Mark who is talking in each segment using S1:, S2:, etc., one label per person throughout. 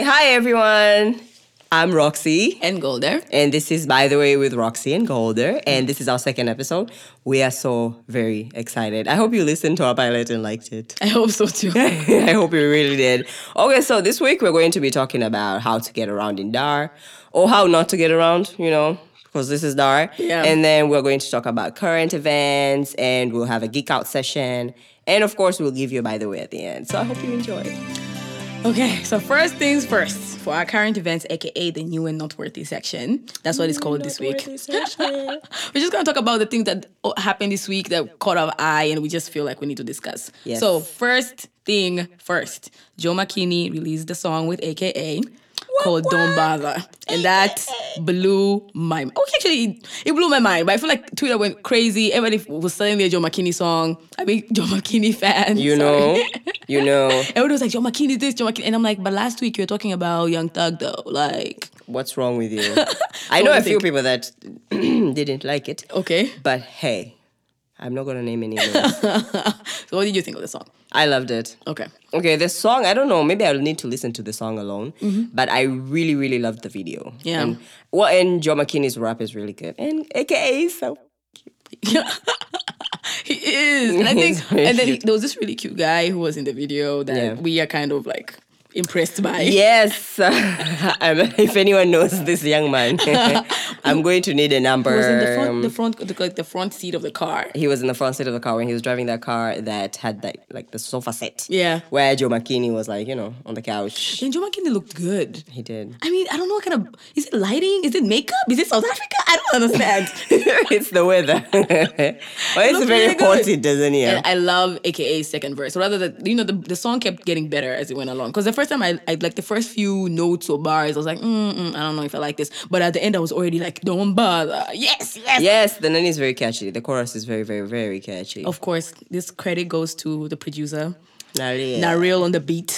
S1: Hi, everyone. I'm Roxy.
S2: And Golder.
S1: And this is By the Way with Roxy and Golder. And this is our second episode. We are so very excited. I hope you listened to our pilot and liked it.
S2: I hope so too.
S1: I hope you really did. Okay, so this week we're going to be talking about how to get around in DAR or how not to get around, you know, because this is DAR.
S2: Yeah.
S1: And then we're going to talk about current events and we'll have a geek out session. And of course, we'll give you By the Way at the end. So I hope you enjoy.
S2: Okay, so first things first, for our current events, aka the new and noteworthy section. That's what it's called this week. We're just gonna talk about the things that happened this week that caught our eye and we just feel like we need to discuss.
S1: Yes.
S2: So first thing first, Joh Makini released the song with AKA called Don't Bother. And that blew my mind. Oh, actually, it blew my mind. But I feel like Twitter went crazy. Everybody was selling their Joh Makini song. I mean, a Joh Makini fan.
S1: You
S2: sorry.
S1: know, you know.
S2: Everyone was like, Joh Makini this, Joh Makini. And I'm like, but last week you were talking about Young Thug though. Like,
S1: What's wrong with you? I know a
S2: you
S1: few people that didn't like it,
S2: okay.
S1: but hey, I'm not gonna name any names.
S2: So what did you think of the song?
S1: I loved it.
S2: Okay.
S1: Okay, the song, I don't know, maybe I'll need to listen to the song alone, mm-hmm. but I really, really loved the video.
S2: Yeah.
S1: And, well, and Joh Makini's rap is really good. And AKA so
S2: he is. And I think and then
S1: cute.
S2: there was this really cute guy who was in the video that
S1: Yeah.
S2: we are kind of like impressed by.
S1: Yes. If anyone knows this young man, I'm going to need a number.
S2: He was in the front the front like the front seat of the car.
S1: he was in the front seat of the car when he was driving that car that had that like the sofa set.
S2: Yeah.
S1: Where Joh Makini was like, you know, on the couch.
S2: And Joh Makini looked good.
S1: He did.
S2: I mean, I don't know what kind of is it lighting? Is it makeup? Is it South Africa? I don't understand.
S1: it's the weather. well, it's very
S2: really good.
S1: hot in Tanzania.
S2: And I love AKA's second verse. Rather that you know the, the song kept getting better as it went along. Because the first time I, I like the first few notes or bars, I was like, mm, mm, I don't know if I like this. But at the end, I was already like, don't bother. Yes, yes.
S1: Yes, the nanny is very catchy. The chorus is very, very, very catchy.
S2: Of course, this credit goes to the producer,
S1: Nahreel.
S2: Nahreel on the beat.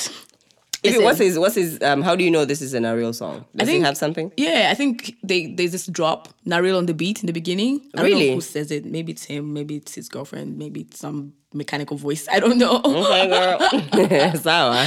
S1: If it- what's his? What's his? Um, how do you know this is a Nahreel song? Does
S2: think-
S1: he have something?
S2: Yeah, I think they there's this drop Nahreel on the beat in the beginning. I don't
S1: Really?
S2: know who says it. Maybe it's him. Maybe it's his girlfriend. Maybe it's some mechanical voice. I don't know.
S1: Oh okay, girl. Sawa.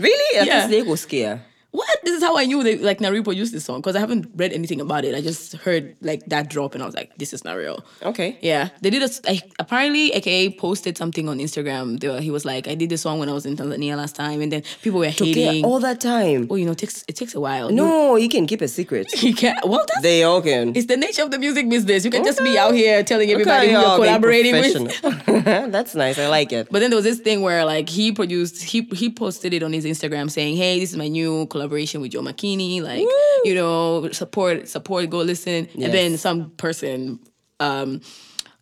S1: really? At
S2: yeah.
S1: they go scare.
S2: What? This is how I knew they like Nahreel produced this song because I haven't read anything about it. I just heard like that drop and I was like, this is Nahreel.
S1: Okay.
S2: Yeah, they did a I- apparently AKA posted something on Instagram. They were, he was like, I did this song when I was in Tanzania last time, and then people were
S1: Yeah,
S2: hating.
S1: all that time.
S2: oh, you know, it takes it takes a while.
S1: No, you can keep a secret.
S2: you can't. Well, that's
S1: They all can.
S2: it's the nature of the music business. You can just be out here telling everybody
S1: how
S2: who you're collaborating with.
S1: That's nice. I like it.
S2: But then there was this thing where like he produced he he posted it on his Instagram saying, "Hey, this is my new collaboration with Joh Makini. Like, you know, support support, go listen."
S1: Yes.
S2: And then some person um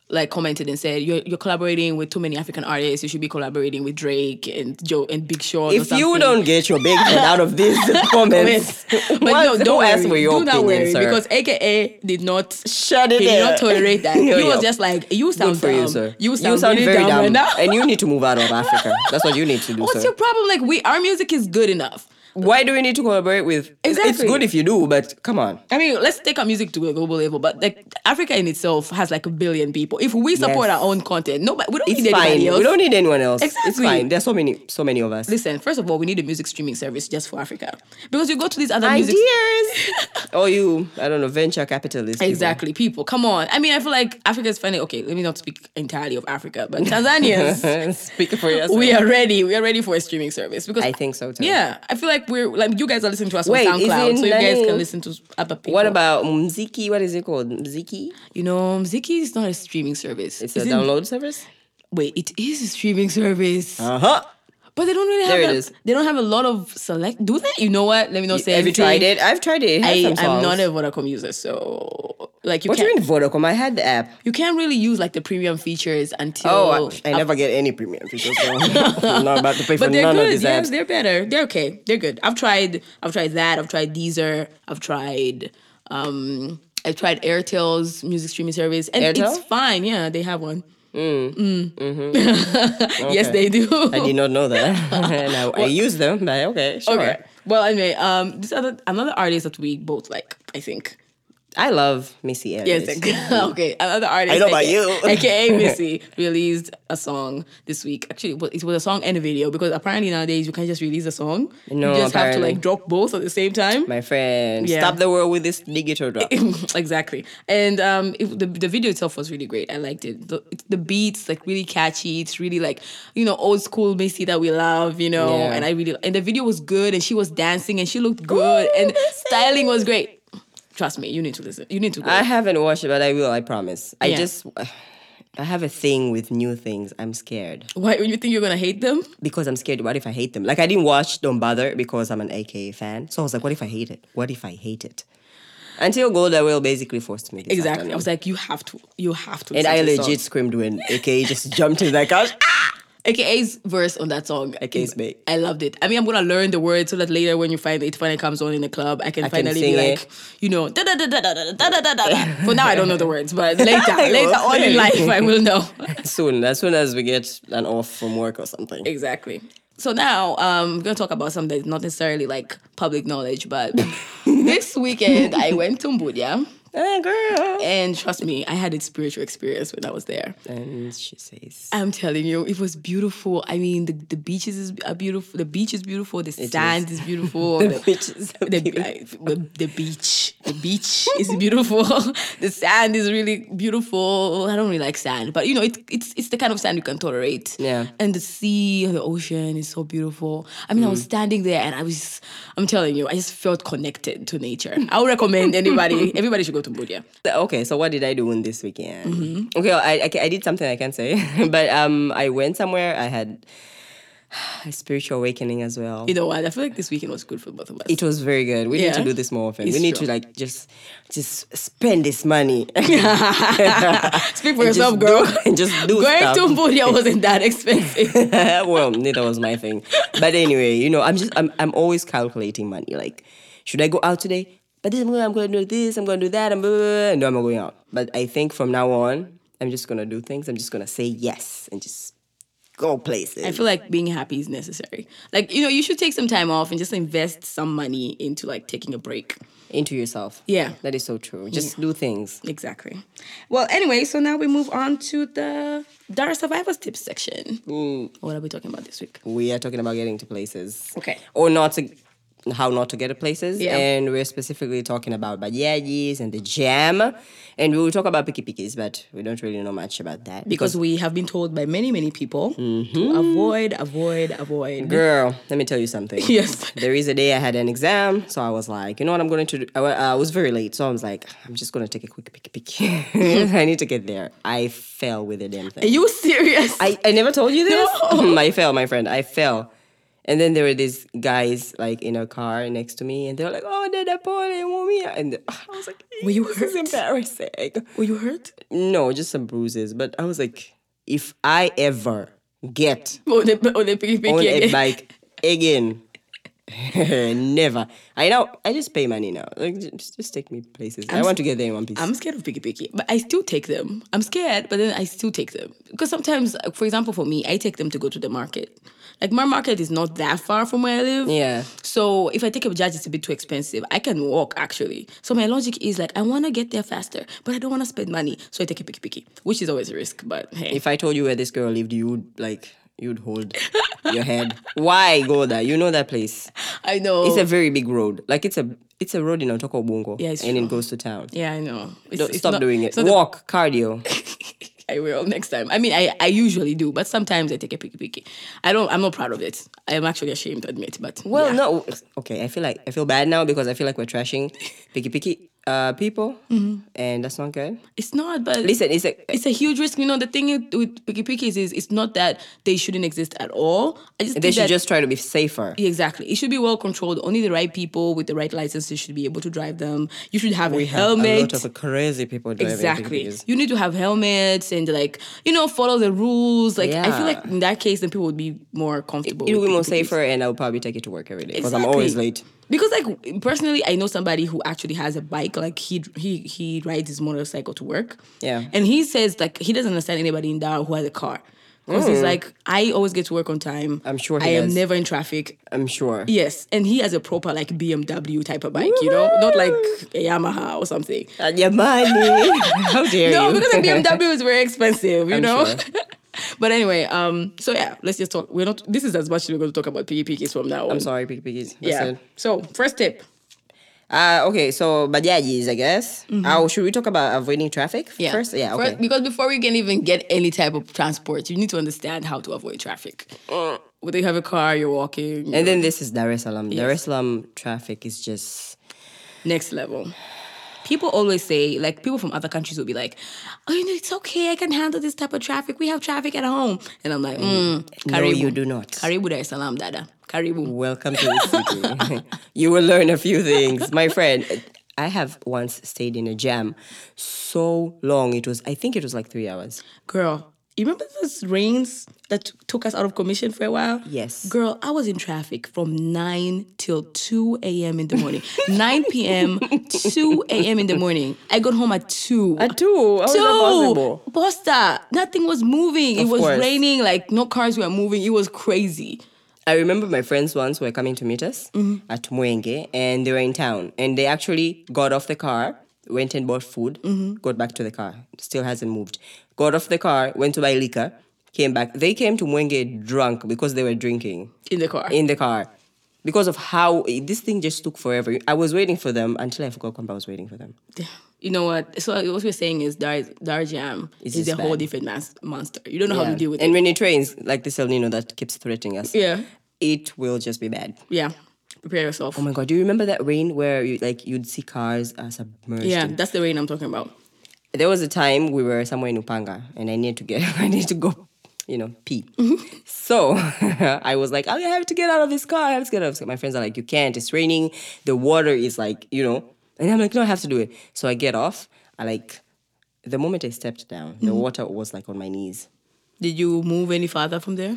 S2: like commented and said, "You're you're collaborating with too many African artists. You should be collaborating with Drake and Joe and Big Sean." or
S1: If you don't get your big head out of these comments,
S2: but no, don't worry.
S1: for your
S2: Do
S1: opinion,
S2: worry
S1: sir?
S2: because AKA did not
S1: Shut it
S2: he did not tolerate that. He was just like, "You sound
S1: Good for
S2: dumb.
S1: you, sir.
S2: You sound, really
S1: very
S2: dumb,
S1: dumb,
S2: right now."
S1: and you need to move out of Africa. That's what you need to do,
S2: What's
S1: sir.
S2: your problem? Like, we our music is good enough.
S1: Why do we need to collaborate with? It's- It's good if you do, but come on.
S2: I mean, let's take our music to a global level, but like Africa in itself has like a billion people. If we support
S1: Yes.
S2: our own content, nobody we don't
S1: It's
S2: need
S1: fine.
S2: anybody else.
S1: We don't need anyone else.
S2: Exactly.
S1: It's fine. There's so many, so many of us.
S2: Listen, first of all, we need a music streaming service just for Africa because you go to these other music.
S1: Ideas. or you, I don't know, venture capitalists. people.
S2: Exactly, people. Come on. I mean, I feel like Africa is funny. Okay, let me not speak entirely of Africa, but Tanzanians,
S1: Speak for yourself.
S2: we are ready. We are ready for a streaming service because
S1: I think so too.
S2: Yeah, I feel like we're like you guys are listening to us
S1: Wait,
S2: on SoundCloud, so you guys can listen to other people.
S1: What about Mziiki? What is it called? Mziiki?
S2: you know, Mziiki is not a streaming service.
S1: It's a
S2: it-
S1: download service.
S2: Wait, it is a streaming service,
S1: Uh huh.
S2: But they don't really have.
S1: There it
S2: a-
S1: is.
S2: They don't have a lot of select. Do they? You know what? Let me not say.
S1: Have you tried it? I've tried it. it
S2: I, I'm not a Vodacom user, so like you
S1: What do you mean Vodacom? I had the app.
S2: You can't really use like the premium features until.
S1: Oh, I, I never get any premium features. So I'm not about to pay for
S2: But they're
S1: none of these
S2: Yeah,
S1: apps.
S2: they're better. They're okay. They're good. I've tried. I've tried that. I've tried Deezer. I've tried. Um, I've tried Airtel's music streaming service, and
S1: Airtel?
S2: it's fine. Yeah, they have one. Mm. yes, they do.
S1: I did not know that. and I, I use them, but okay, sure.
S2: Okay. Well, anyway, um, this other another artist that we both like, I think,
S1: I love Missy Elliott.
S2: Yes, like- okay. Another artist.
S1: I know about
S2: aka,
S1: you.
S2: AKA Missy released a song this week. Actually, it was- a song and a video because apparently nowadays you can't just release a song.
S1: No,
S2: you just have to like drop both at the same time.
S1: My friend,
S2: Yeah.
S1: stop the world with this digital drop.
S2: exactly. And um, it, the the video itself was really great. I liked it. The, the beats like really catchy. It's really like you know old school Missy that we love. You know,
S1: Yeah.
S2: and I really and the video was good and she was dancing and she looked good and styling was great. Trust me, you need to listen. You need to go.
S1: I haven't watched it, but I will. I promise. I
S2: Yeah.
S1: just, I have a thing with new things. I'm scared
S2: Why? You think you're gonna hate them?
S1: because I'm scared. What if I hate them? Like I didn't watch Don't Bother because I'm an AKA fan. So I was like, what if I hate it? What if I hate it? Until Golda will basically forced me.
S2: Exactly. I was like, you have to. You have to.
S1: and I legit screamed when AKA just jumped in that couch.
S2: AKA's verse on that song.
S1: AKA's big.
S2: I loved it. I mean, I'm gonna learn the words so that later when you find it finally comes on in the club, I can
S1: I
S2: finally
S1: sing
S2: be
S1: it.
S2: like, you know, da da da da da da da da da da. For now, I don't know the words, but later, later on in life, I will know.
S1: soon, as soon as we get an off from work or something.
S2: exactly. So now, um, we're gonna talk about something that's not necessarily like public knowledge, but this weekend I went to Mbudya.
S1: Hey, girl.
S2: And trust me, I had a spiritual experience when I was there.
S1: And she says,
S2: I'm telling you, it was beautiful. I mean, the, the beaches is are beautiful. The beach is beautiful. The sand is, beautiful.
S1: The
S2: the,
S1: beaches are
S2: the,
S1: beautiful.
S2: the, the beach, the beach is beautiful. the sand is really beautiful. I don't really like sand, but you know, it, it's it's the kind of sand you can tolerate.
S1: Yeah.
S2: And the sea, the ocean is so beautiful. I mean, I
S1: Mm.
S2: was standing there and I was, I'm telling you, I just felt connected to nature. I would recommend anybody, everybody should go to.
S1: Okay, so what did I do in this weekend?
S2: Mm-hmm.
S1: Okay, I, I I did something I can't say, but um, I went somewhere. I had a spiritual awakening as well.
S2: You know what? I feel like this weekend was good for both of us.
S1: It was very good. We need to do this more often.
S2: It's
S1: we need
S2: true.
S1: to like just just spend this money.
S2: Speak for
S1: And
S2: yourself, girl.
S1: do- and just do
S2: Going
S1: stuff.
S2: to Cambodia wasn't that expensive.
S1: well, neither was my thing. But anyway, you know, I'm just I'm I'm always calculating money. Like, should I go out today? But this I'm gonna, I'm gonna do this. I'm gonna do that. I'm blah, blah, blah. no, I'm not going out. But I think from now on, I'm just gonna do things. I'm just gonna say yes and just go places.
S2: I feel like being happy is necessary. Like, you know, you should take some time off and just invest some money into like taking a break.
S1: into yourself.
S2: Yeah.
S1: that is so true. Just do things.
S2: Exactly. Well, anyway, so now we move on to the Dara Survivors Tips section. Mm. What are we talking about this week?
S1: We are talking about getting to places.
S2: Okay.
S1: Or not to how not to get to places.
S2: Yeah.
S1: And we're specifically talking about bajajis and the jam. And we will talk about piki pikis, but we don't really know much about that.
S2: Because we have been told by many, many people to mm-hmm. avoid, avoid, avoid.
S1: Girl, let me tell you something.
S2: Yes.
S1: There is a day I had an exam, so I was like, you know what I'm going to do? I, I was very late, so I was like, I'm just going to take a quick pick. I need to get there. I fell with the damn
S2: Are you serious?
S1: I, I never told you this?
S2: No.
S1: I fell, my friend. I fell. And then there were these guys like in a car next to me, and they were like, "Oh, Dada Paul, mommy," and I was like,
S2: Were you
S1: "This is
S2: hurt?
S1: embarrassing."
S2: Were you hurt?
S1: No, just some bruises. But I was like, if I ever get
S2: Oh, the, oh, the picky
S1: on
S2: picky
S1: a
S2: again.
S1: bike again. Never. I know. I just pay money now. Like, just, just take me places. i want to get there in one piece.
S2: I'm scared of picky picky, but I still take them. I'm scared, but then I still take them because sometimes, for example, for me, I take them to go to the market. Like my market is not that far from where I live.
S1: yeah.
S2: So if I take a bajaj, it's a bit too expensive. I can walk actually. So my logic is like I want to get there faster, but I don't want to spend money. So I take a picky picky, which is always a risk. But hey,
S1: If I told you where this girl lived, you would like you'd hold your head. Why go there? You know that place.
S2: I know.
S1: It's a very big road. Like it's a it's a road in Otoko Bongo.
S2: Yeah, it's
S1: and
S2: true.
S1: it goes to town.
S2: yeah, I know. It's,
S1: Don't
S2: it's
S1: stop
S2: not-
S1: doing it.
S2: not the-
S1: Walk, cardio.
S2: I will next time. I mean, I, I usually do, but sometimes I take a picky picky. I don't. I'm not proud of it. I am actually ashamed to admit. But
S1: Well,
S2: yeah.
S1: no. Okay, I feel like I feel bad now because I feel like we're trashing picky picky uh people, and that's not good.
S2: it's not. But
S1: Listen, it's a
S2: it's a huge risk. You know, the thing with- with picky pickies is it's not that they shouldn't exist at all. I just
S1: they should
S2: that
S1: just try to be safer.
S2: Exactly. It should be well controlled. Only the right people with the right licenses should be able to drive them. You should have a
S1: have
S2: helmet.
S1: a lot of crazy people driving
S2: exactly.
S1: picky-pickies.
S2: You need to have helmets and like you know follow the rules. Like I feel like in that case, then people would be more comfortable.
S1: It will
S2: with
S1: be more
S2: picky-pickies.
S1: safer, and I would probably take it to work every day because I'm always late.
S2: Because like personally, I know somebody who actually has a bike. Like he he he rides his motorcycle to work.
S1: Yeah.
S2: And he says like he doesn't understand anybody in Dar who has a car. because he's mm. like, I always get to work on time.
S1: I'm sure he
S2: I am
S1: does.
S2: never in traffic.
S1: I'm sure.
S2: Yes, and he has a proper like BMW type of bike, you know, not like a Yamaha or something.
S1: Uh, and your money. How dare
S2: No,
S1: you?
S2: No because a BMW is very expensive, you
S1: I'm
S2: know.
S1: sure.
S2: but anyway, um, so yeah, let's just talk. We're not. This is as much as we're going to talk about piggy piggies from now on.
S1: I'm sorry, Piggies.
S2: Yeah. So first tip.
S1: Uh, okay, so bajajis, I guess. Oh, should we talk about avoiding traffic
S2: Mm-hmm. Yeah.
S1: first? Yeah,
S2: First-
S1: okay.
S2: because before we can even get any type of transport, you need to understand how to avoid traffic. Whether you have a car, you're walking,
S1: And then this is Dar es Salaam. Dar es Salaam traffic is just
S2: next level. People always say, like people from other countries will be like, "Oh, you know, it's okay. I can handle this type of traffic. We have traffic at home." And I'm like, mm,
S1: no,
S2: "Karibu,
S1: you do not.
S2: Karibu Dar es Salaam, dada. Karibu."
S1: Welcome to the city. you will learn a few things. My friend, I have once stayed in a jam so long. It was, I think it was like three hours.
S2: Girl, you remember those rains that t- took us out of commission for a while?
S1: Yes.
S2: Girl, I was in traffic from 9 till 2 a.m. in the morning. 9 p.m., 2 a.m. in the morning. I got home at 2.
S1: At two? How is that possible?
S2: Two! Posta! Nothing was moving. it was
S1: course.
S2: raining, like no cars were moving. It was crazy.
S1: I remember my friends once were coming to meet us
S2: Mm-hmm.
S1: at Mwenge and they were in town and they actually got off the car, went and bought food,
S2: Mm-hmm.
S1: got back to the car. Still hasn't moved. Got off the car, went to buy liquor, came back. They came to Mwenge drunk because they were drinking
S2: In the car.
S1: in the car. Because of how this thing just took forever. I was waiting for them until I forgot Kwamba was waiting for them.
S2: you know what? So what we're saying is Dar, Dar Jam
S1: It's
S2: is a
S1: just
S2: whole different mas- monster. You don't know how to deal with
S1: and
S2: it.
S1: And when it rains, like this El Nino that keeps threatening us,
S2: Yeah.
S1: it will just be bad.
S2: Yeah. Prepare yourself.
S1: Oh my god, do you remember that rain where you like you'd see cars uh, submerged?
S2: yeah,
S1: in-
S2: that's the rain I'm talking about.
S1: There was a time we were somewhere in Upanga and I needed to get I need to go, you know, pee. So I was like, I have to get out of this car. I have to get out of this car. My friends are like, you can't. It's raining. The water is like, you know. And I'm like, no, I have to do it. So I get off. I like the moment I stepped down, the water was like on my knees.
S2: Did you move any farther from there?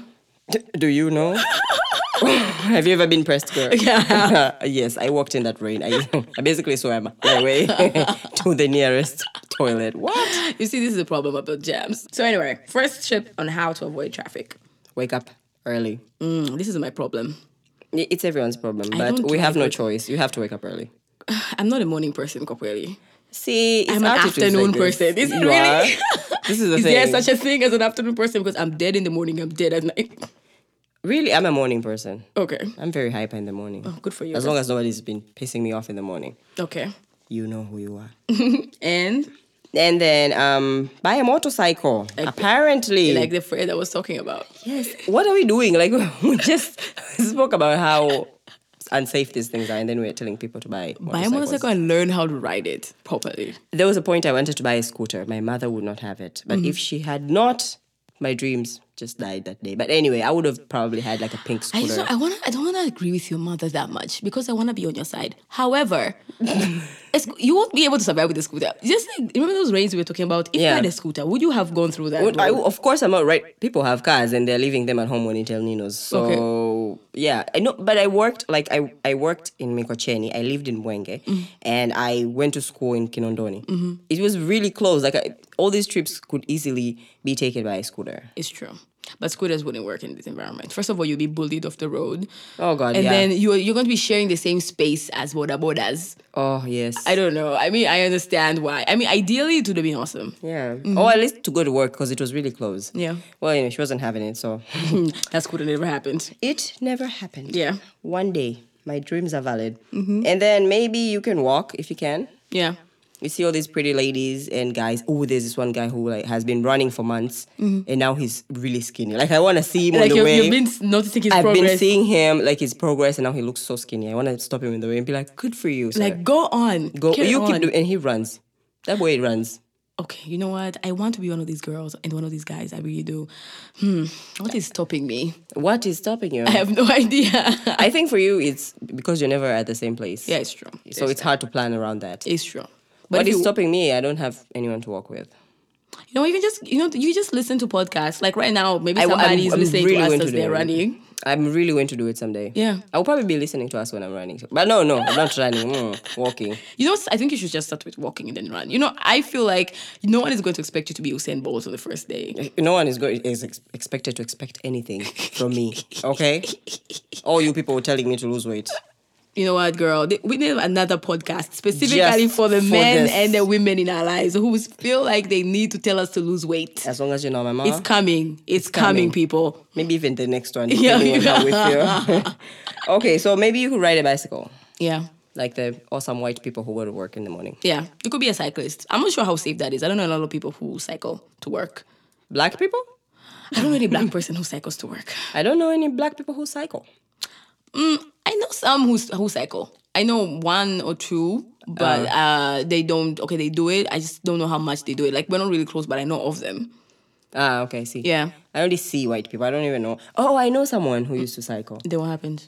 S1: Do you know? Have you ever been pressed, girl?
S2: Yeah.
S1: yes, I walked in that rain. I, I basically swam my way to the nearest toilet. What?
S2: You see, this is the problem about jams. So anyway, first tip on how to avoid traffic.
S1: Wake up early.
S2: Mm, this is my problem.
S1: It's everyone's problem,
S2: I
S1: but we have no choice. You have to wake up early.
S2: I'm not a morning person, Kopweli.
S1: See, it's
S2: I'm an afternoon
S1: like this.
S2: person. Is it really?
S1: are. This is the
S2: Is
S1: thing.
S2: there such a thing as an afternoon person? Because I'm dead in the morning, I'm dead at night.
S1: Really, I'm a morning person.
S2: Okay.
S1: I'm very hyper in the morning.
S2: Oh, good for you.
S1: As long as nobody's been pissing me off in the morning,
S2: Okay.
S1: you know who you are.
S2: And
S1: and then um, buy a motorcycle. Apparently,
S2: like the phrase I was talking about.
S1: Yes. What are we doing? Like we just spoke about how unsafe these things are, and then we're telling people to buy.
S2: Buy a motorcycle and learn how to ride it properly.
S1: There was a point I wanted to buy a scooter. My mother would not have it, but
S2: Mm-hmm.
S1: if she had not, my dreams just died that day. But anyway, I would have probably had like a pink
S2: I
S1: scooter.
S2: just I want I don't want to agree with your mother that much because I want to be on your side. However, you won't be able to survive with a scooter. Just like, remember those rains we were talking about. If you had a scooter, would you have gone through that?
S1: Would- I, of course, I'm not right. People have cars and they're leaving them at home when it El Ninos. So yeah, I know. But I worked like I, I worked in Mikocheni. I lived in Mwenge, mm-hmm. and I went to school in Kinondoni. Mm-hmm. It was really close. Like I, all these trips could easily be taken by a scooter.
S2: It's true. But scooters wouldn't work in this environment. First of all, you'll be bullied off the road.
S1: Oh God,
S2: And
S1: yeah.
S2: then you're, you're going to be sharing the same space as border borders.
S1: oh yes.
S2: I don't know. I mean, I understand why. I mean, ideally, it would have been awesome.
S1: yeah. Mm-hmm. Or at least to go to work because it was really close.
S2: Yeah.
S1: Well, you know, she wasn't having it, so
S2: that scooter never happened.
S1: it never happened.
S2: Yeah.
S1: One day, my dreams are valid, mm-hmm. and then maybe you can walk if you can.
S2: Yeah.
S1: You see all these pretty ladies and guys. Oh, there's this one guy who like has been running for months, and now he's really skinny. Like I want to see him
S2: Like
S1: on the
S2: you,
S1: way.
S2: you've been noticing his
S1: I've
S2: progress.
S1: been seeing him like his progress, and now he looks so skinny. I want to stop him in the way and be like, "Good for you, sir.
S2: like, go on.
S1: go. You
S2: on.
S1: keep doing." And he runs. That boy runs.
S2: Okay, you know what? I want to be one of these girls and one of these guys. I really do. Hmm. What is stopping me?
S1: What is stopping you?
S2: I have no idea.
S1: I think for you, it's because you're never at the same place.
S2: yeah, it's true.
S1: So it's hard to plan around that.
S2: It's true. But
S1: What is
S2: you,
S1: stopping me? I don't have anyone to walk with.
S2: you know, you can just you know you just listen to podcasts. Like right now, maybe
S1: I-
S2: somebody's
S1: I'm
S2: listening
S1: really
S2: to us as
S1: to
S2: they're running.
S1: I'm really going to do it someday.
S2: Yeah.
S1: I'll probably be listening to us when I'm running. But no, no, I'm not running. Mm, walking.
S2: You know, I think you should just start with walking and then run. You know, I feel like no one is going to expect you to be Usain Bolt on the first day.
S1: No one is going is ex- expected to expect anything from me. Okay. All you people were telling me to lose weight.
S2: You know what, girl? We need another podcast specifically
S1: Just
S2: for the
S1: for
S2: men
S1: this.
S2: and the women in our lives who feel like they need to tell us to lose weight.
S1: As long as you know my mom.
S2: It's coming. It's, coming,
S1: coming.
S2: people.
S1: maybe even the next one.
S2: Yeah.
S1: On we feel. okay, so maybe you could ride a bicycle.
S2: Yeah.
S1: Like the awesome white people who go to work in the morning.
S2: Yeah. You could be a cyclist. I'm not sure how safe that is. I don't know a lot of people who cycle to work.
S1: Black people?
S2: I don't know any black person who cycles to work.
S1: I don't know any black people who cycle.
S2: Mm, I know some who who cycle. I know one or two, but uh, they don't. Okay, they do it. I just don't know how much they do it. Like we're not really close, but I know of them.
S1: Ah, okay, I see.
S2: Yeah.
S1: I only see white people. I don't even know. Oh, I know someone who used to cycle.
S2: Then what happened?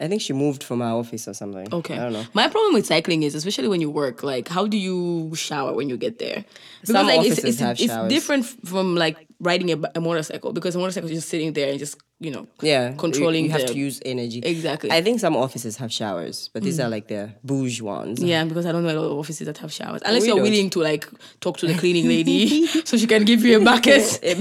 S1: I think she moved from our office or something.
S2: Okay.
S1: I don't know.
S2: My problem with cycling is, especially when you work, like, how do you shower when you get there? Because
S1: Some
S2: like, it's,
S1: offices
S2: it's,
S1: have
S2: it's
S1: showers.
S2: different from like riding a, a motorcycle because a motorcycle is just sitting there and just you know
S1: Yeah.
S2: controlling.
S1: You, have
S2: the-
S1: to use energy.
S2: Exactly.
S1: I think some offices have showers, but these are like the bouge ones.
S2: Yeah, because I don't know a lot of offices that have showers. Unless
S1: We
S2: you're
S1: don't.
S2: willing to like talk to the cleaning lady so she can give you a bucket
S1: Eh,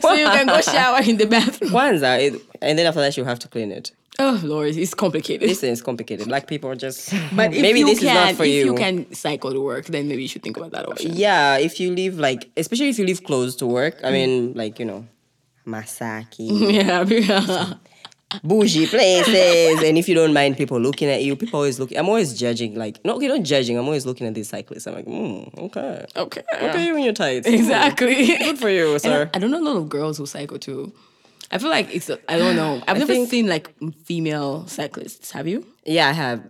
S2: so you can go shower in the bathroom.
S1: Kwanzaa, it- and then after that you have to clean it.
S2: Oh Lord, it's complicated.
S1: Listen, it's complicated. Black people are just.
S2: but if
S1: maybe
S2: you
S1: this
S2: can,
S1: is not for
S2: if
S1: you.
S2: you can cycle to work, then maybe you should think about that option.
S1: Yeah, if you live like, especially if you live close to work. I mean, like you know, Masaki,
S2: Yeah, yeah.
S1: bougie places, and if you don't mind people looking at you, people always look. I'm always judging. Like, no, okay, not judging. I'm always looking at these cyclists. I'm like, hmm, okay,
S2: Okay.
S1: okay, you in your tights.
S2: Exactly.
S1: Good for you, sir.
S2: I, I don't know a lot of girls who cycle too. I feel like it's. I don't know. I've never
S1: think-
S2: seen like female cyclists. Have you?
S1: Yeah, I have.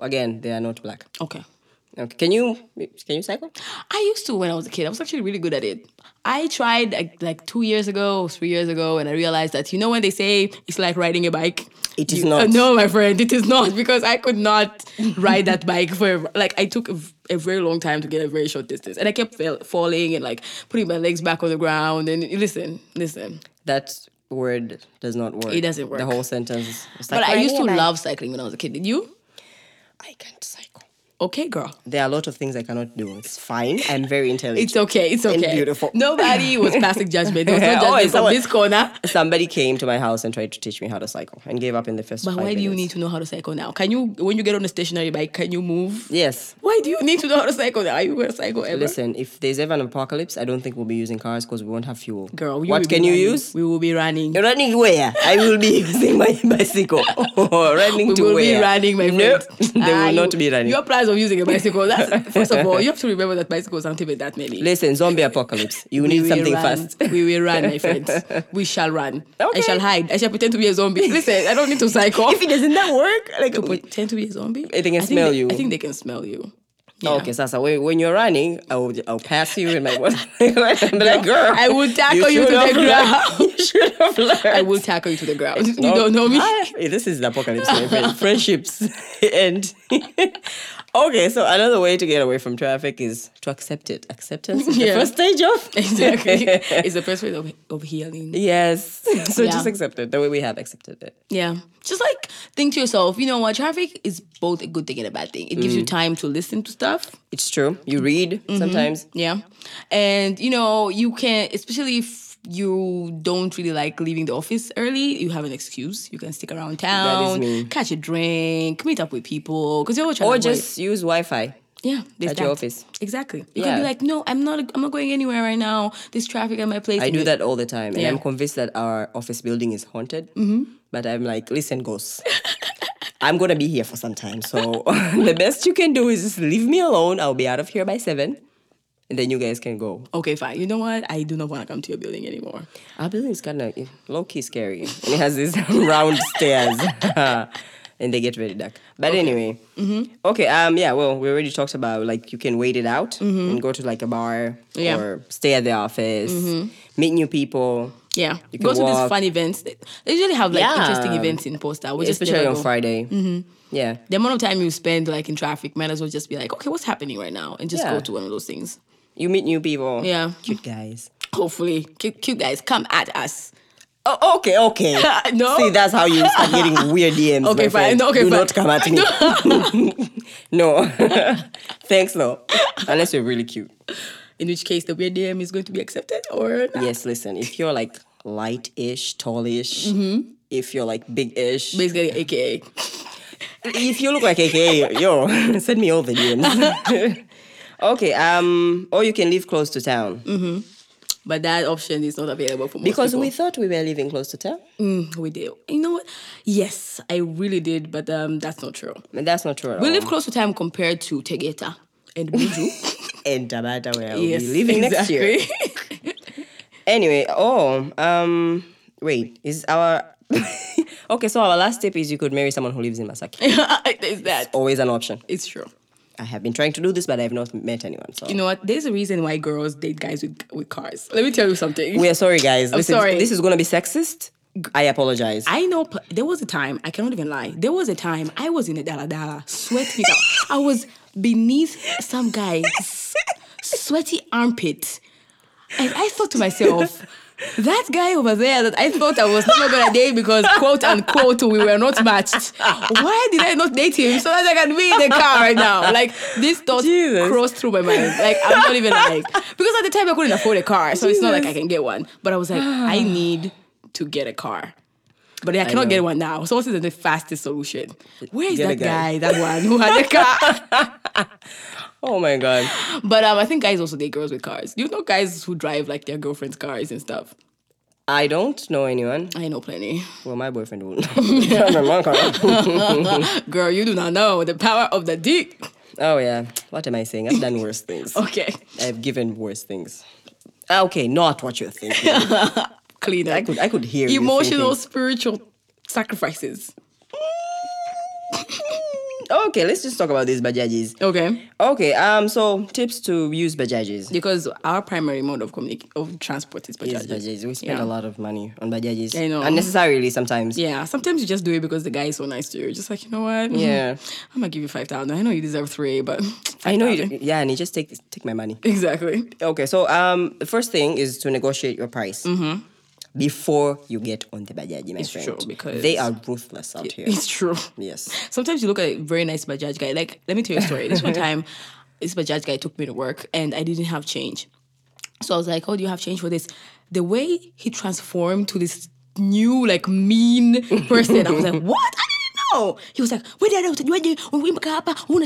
S1: Again, they are not black.
S2: Okay.
S1: Okay, can you can you cycle?
S2: I used to when I was a kid. I was actually really good at it. I tried like, like two years ago, three years ago, and I realized that you know when they say it's like riding a bike.
S1: It is
S2: You-
S1: not.
S2: uh, no, my friend, it is not because I could not ride that bike for like I took a very long time to get a very short distance, and I kept fail, falling and like putting my legs back on the ground. And listen, listen.
S1: That word does not work.
S2: It doesn't work.
S1: The whole sentence. It's
S2: But I used to
S1: riding a bike.
S2: love cycling when I was a kid. Did you?
S1: I can't cycle.
S2: Okay, girl.
S1: There are a lot of things I cannot do. It's fine. I'm very intelligent.
S2: It's okay. It's okay.
S1: beautiful.
S2: Nobody was passing judgment. There was no
S1: Oh,
S2: judgment
S1: it's
S2: from
S1: someone-
S2: this corner.
S1: Somebody came to my house and tried to teach me how to cycle and gave up in the first
S2: But
S1: five
S2: why do you need to know how to cycle now? Can you, when you get on a stationary bike, can you move?
S1: Yes.
S2: Why do you need to know how to cycle? Are you going to cycle ever?
S1: Listen, if there's ever an apocalypse, I don't think we'll be using cars because we won't have fuel.
S2: Girl,
S1: what can you
S2: running.
S1: use?
S2: We will be running.
S1: You're running where? I will be using my bicycle. running
S2: We
S1: to
S2: will be
S1: where?
S2: running, my
S1: No,
S2: friend.
S1: they
S2: Ah,
S1: will not
S2: you-
S1: be running.
S2: Your plans of using a bicycle. That's, first of all, you have to remember that bicycles aren't even that many.
S1: Listen, zombie apocalypse. You need something
S2: run.
S1: fast.
S2: We will run, my friends. We shall run. I shall hide. I shall pretend to be a zombie. Listen, I don't need to cycle.
S1: if it doesn't that work, like
S2: to pretend to be a zombie?
S1: They can
S2: I think
S1: smell
S2: they-
S1: you.
S2: I think they can smell you. Yeah.
S1: Okay, Sasa, when, when you're running, I'll, I'll pass you in my one. I'm like, girl,
S2: I will tackle you,
S1: should
S2: to the ground.
S1: You should have learned.
S2: I will tackle you to the ground. You don't know me?
S1: Ah, this is the apocalypse. Friendships end. Okay, so another way to get away from traffic is to accept it. Acceptance is
S2: Yeah.
S1: the first stage of.
S2: Exactly. it's the first way of, of healing.
S1: yes. So
S2: Yeah.
S1: just accept it the way we have accepted it.
S2: Yeah. Just like think to yourself, you know what? Traffic is both a good thing and a bad thing. It gives you time to listen to stuff.
S1: It's true. You read
S2: Mm-hmm.
S1: sometimes.
S2: Yeah. And, you know, you can, especially if you don't really like leaving the office early, you have an excuse. You can stick around town, catch a drink, meet up with people. Because you're all trying
S1: Or just use Wi Fi.
S2: Yeah,
S1: At your office.
S2: Exactly. You
S1: Yeah.
S2: can be like, no, I'm not. I'm not going anywhere right now. There's traffic at my place.
S1: I do that all the time. And I'm convinced that our office building is haunted. Mm-hmm. But I'm like, listen, ghosts. I'm going to be here for some time. So the best you can do is just leave me alone. I'll be out of here by seven. And then you guys can go.
S2: Okay, fine. You know what? I do not want to come to your building anymore.
S1: Our building is kind of low key scary. And it has these round stairs. and they get very dark. But anyway.
S2: Mm-hmm.
S1: Okay, um, yeah, well, we already talked about like you can wait it out and go to like a bar
S2: Mm-hmm. Yeah. Mm-hmm.
S1: or stay at the office, meet new people.
S2: Yeah,
S1: You
S2: go to these fun events. They usually have like
S1: Yeah.
S2: interesting events in Posta. Just
S1: especially on
S2: go.
S1: Friday. Mm-hmm. Yeah.
S2: The amount of time you spend like in traffic, might as well just be like, okay, what's happening right now, and just
S1: Yeah.
S2: go to one of those things.
S1: You meet new people.
S2: Yeah.
S1: Cute guys.
S2: Hopefully, cute, cute guys, come at us.
S1: Oh, okay, okay.
S2: No?
S1: See, that's how you start getting weird DMs.
S2: Okay,
S1: my
S2: fine.
S1: friend.
S2: Okay,
S1: Do
S2: fine.
S1: not come at me. no. Thanks, no. Unless you're really cute.
S2: In which case, the weird DM is going to be accepted or not.
S1: Yes, listen. If you're like light-ish, tallish,
S2: Mm-hmm.
S1: if you're like big-ish,
S2: Basically, AKA.
S1: if you look like AKA, yo, send me all the DMs. Okay, um, or you can live close to town
S2: But that option is not available for most
S1: because
S2: people.
S1: we thought we were living close to town.
S2: Mm, we did. You know what? Yes, I really did, but um, that's not true.
S1: And that's not true at
S2: We
S1: all.
S2: live close to time compared to Tegeta and Bunju.
S1: and Tabata where
S2: yes,
S1: be living next year. Anyway, oh, um, wait, is our okay? So our last tip is you could marry someone who lives in Masaki.
S2: There's that.
S1: Always an option.
S2: It's true.
S1: I have been trying to do this, but I have not met anyone. So
S2: You know what? There's a reason why girls date guys with with cars. Let me tell you something.
S1: we are sorry, guys. Listen,
S2: sorry.
S1: This is gonna be sexist. I apologize.
S2: I know there was a time, I cannot even lie. There was a time I was in a dala dala, sweaty. I was beneath some guy's sweaty armpit. And I thought to myself, that guy over there that I thought I was never gonna date because quote unquote we were not matched. Why did I not date him so that I can be in the car right now? Like this thought
S1: Jesus.
S2: crossed through my mind. Like I'm not even like because at the time I couldn't afford a car, so it's not like I can get one. But I was like, I need to get a car. But I cannot
S1: know.
S2: get one now. So what is the fastest solution? Where is
S1: Get
S2: that
S1: guy.
S2: guy, that one who had a car?
S1: oh my god.
S2: but um, I think guys also date girls with cars. Do You know guys who drive like their girlfriend's cars and stuff.
S1: I don't know anyone.
S2: I know plenty.
S1: Well, my boyfriend won't. My mom can't.
S2: Girl, you do not know the power of the dick.
S1: oh yeah. What am I saying? I've done worse things.
S2: Okay.
S1: I've given worse things. Ah, Okay, not what you're thinking.
S2: Cleaner.
S1: I could I could hear
S2: Emotional, spiritual sacrifices.
S1: Okay, let's just talk about these bajajis.
S2: Okay.
S1: Okay, um, so tips to use bajajis.
S2: Because our primary mode of communic- of transport is
S1: Yes,
S2: bajaj.
S1: bajajis. We spend
S2: Yeah.
S1: a lot of money on bajajis.
S2: I know.
S1: Unnecessarily sometimes.
S2: Yeah, sometimes you just do it because the guy is so nice to you. You're just like, you know what?
S1: Yeah.
S2: I'm gonna give you five thousand. I know you deserve three, but
S1: I know
S2: 5,000.
S1: you. Yeah, and you just take take my money.
S2: Exactly.
S1: Okay, so um, the first thing is to negotiate your price before you get on the bajaji, my
S2: It's
S1: friend.
S2: true, because-
S1: they are ruthless out here.
S2: It's true.
S1: Yes.
S2: Sometimes you look at a very nice Bajaj guy. Like, let me tell you a story. This one time, this Bajaj guy took me to work and I didn't have change. So I was like, Oh, do you have change for this? The way he transformed to this new, like, mean person, I was like, What? I didn't know. He was like, Where did I want to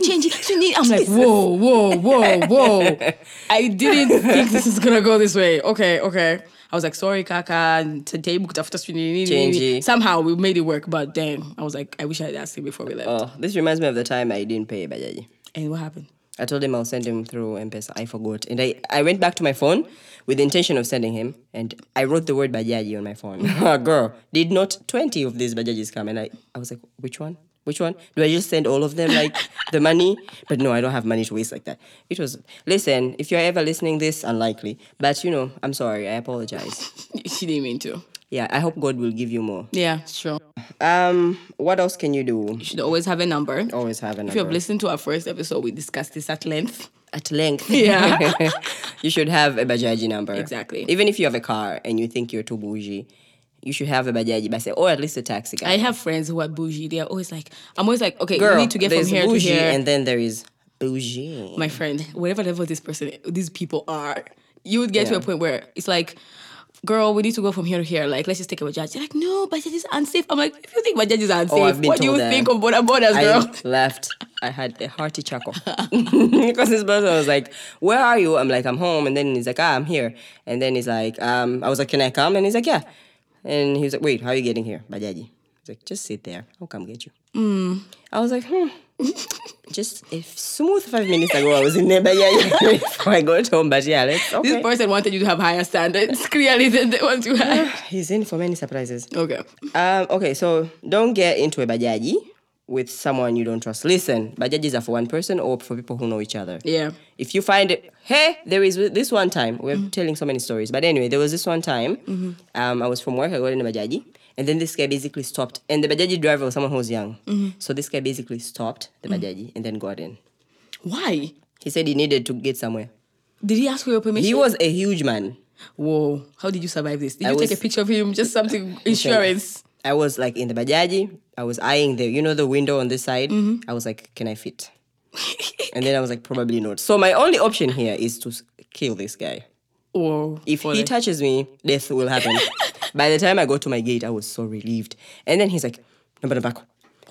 S2: change it? I'm like, Whoa, whoa, whoa, whoa. I didn't think this is gonna go this way. Okay, okay. I was like, sorry, Kaka. Today,
S1: Change it.
S2: Somehow we made it work, but dang, I was like, I wish I had asked him before we left.
S1: Oh, this reminds me of the time I didn't pay bajaji.
S2: and what happened?
S1: I told him I'll send him through M-Pesa. I forgot. And I, I went back to my phone with the intention of sending him. And I wrote the word bajaji on my phone. Girl, did not 20 of these bajajis come? And I, I was like, which one? Which one? Do I just send all of them like the money? But no, I don't have money to waste like that. It was, listen, if you're ever listening this, unlikely. But you know, I'm sorry. I apologize.
S2: She didn't mean to.
S1: Yeah, I hope God will give you more.
S2: Yeah, sure.
S1: Um, what else can you do?
S2: You should always have a number.
S1: Always have a number.
S2: If you have listened to our first episode, we discussed this at length.
S1: At length.
S2: Yeah.
S1: you should have a bajaji number.
S2: Exactly.
S1: Even if you have a car and you think you're too bougie, you should have a bajaji bus or at least a taxi guy.
S2: I have friends who are bougie. They're always like, I'm always like, okay,
S1: Girl,
S2: we need to get from here to
S1: bougie
S2: here.
S1: and then there is bougie.
S2: my friend, whatever level this person, these people are, you would get to a point where it's like, girl, we need to go from here to here. Like, let's just take a Bajaj. You're like, no, Bajaj is unsafe. I'm like, if you think Bajaj is unsafe,
S1: Oh,
S2: what do you
S1: that.
S2: think of border borders, girl?
S1: I left. I had a hearty chuckle because this person was like, "Where are you?" I'm like, "I'm home," and then he's like, "Ah, I'm here." And then he's like, um, "I was like, can I come?" And he's like, "Yeah." And he was like, "Wait, how are you getting here, bajaji?" He's like, "Just sit there. I'll come get you." I was like, "Hmm." Just a smooth five minutes ago, I was in there bajaji before I got home. But yeah, let's
S2: This person wanted you to have higher standards, clearly, than the ones you had.
S1: He's in for many surprises.
S2: Okay.
S1: Um, okay, so don't get into a bajaji with someone you don't trust. Listen, bajajis are for one person or for people who know each other.
S2: Yeah.
S1: If you find it, hey, there is this one time. We're mm-hmm. telling so many stories, but anyway, there was this one time. Mm-hmm. Um, I was from work. I got in a bajaji, and then this guy basically stopped. And the bajaji driver was someone who was young. Mm-hmm. So this guy basically stopped the bajaji and then got in.
S2: Why?
S1: He said he needed to get somewhere.
S2: Did he ask for your permission?
S1: He was a huge man.
S2: Whoa. How did you survive this? Did
S1: I
S2: you take a picture of him? Just something insurance.
S1: I was like in the bajaji. I was eyeing the, you know, the window on this side.
S2: Mm-hmm.
S1: I was like, can I fit? and then I was like, probably not. So my only option here is to kill this guy.
S2: Or
S1: If he touches me, death will happen. By the time I got to my gate, I was so relieved. And then he's like, number back.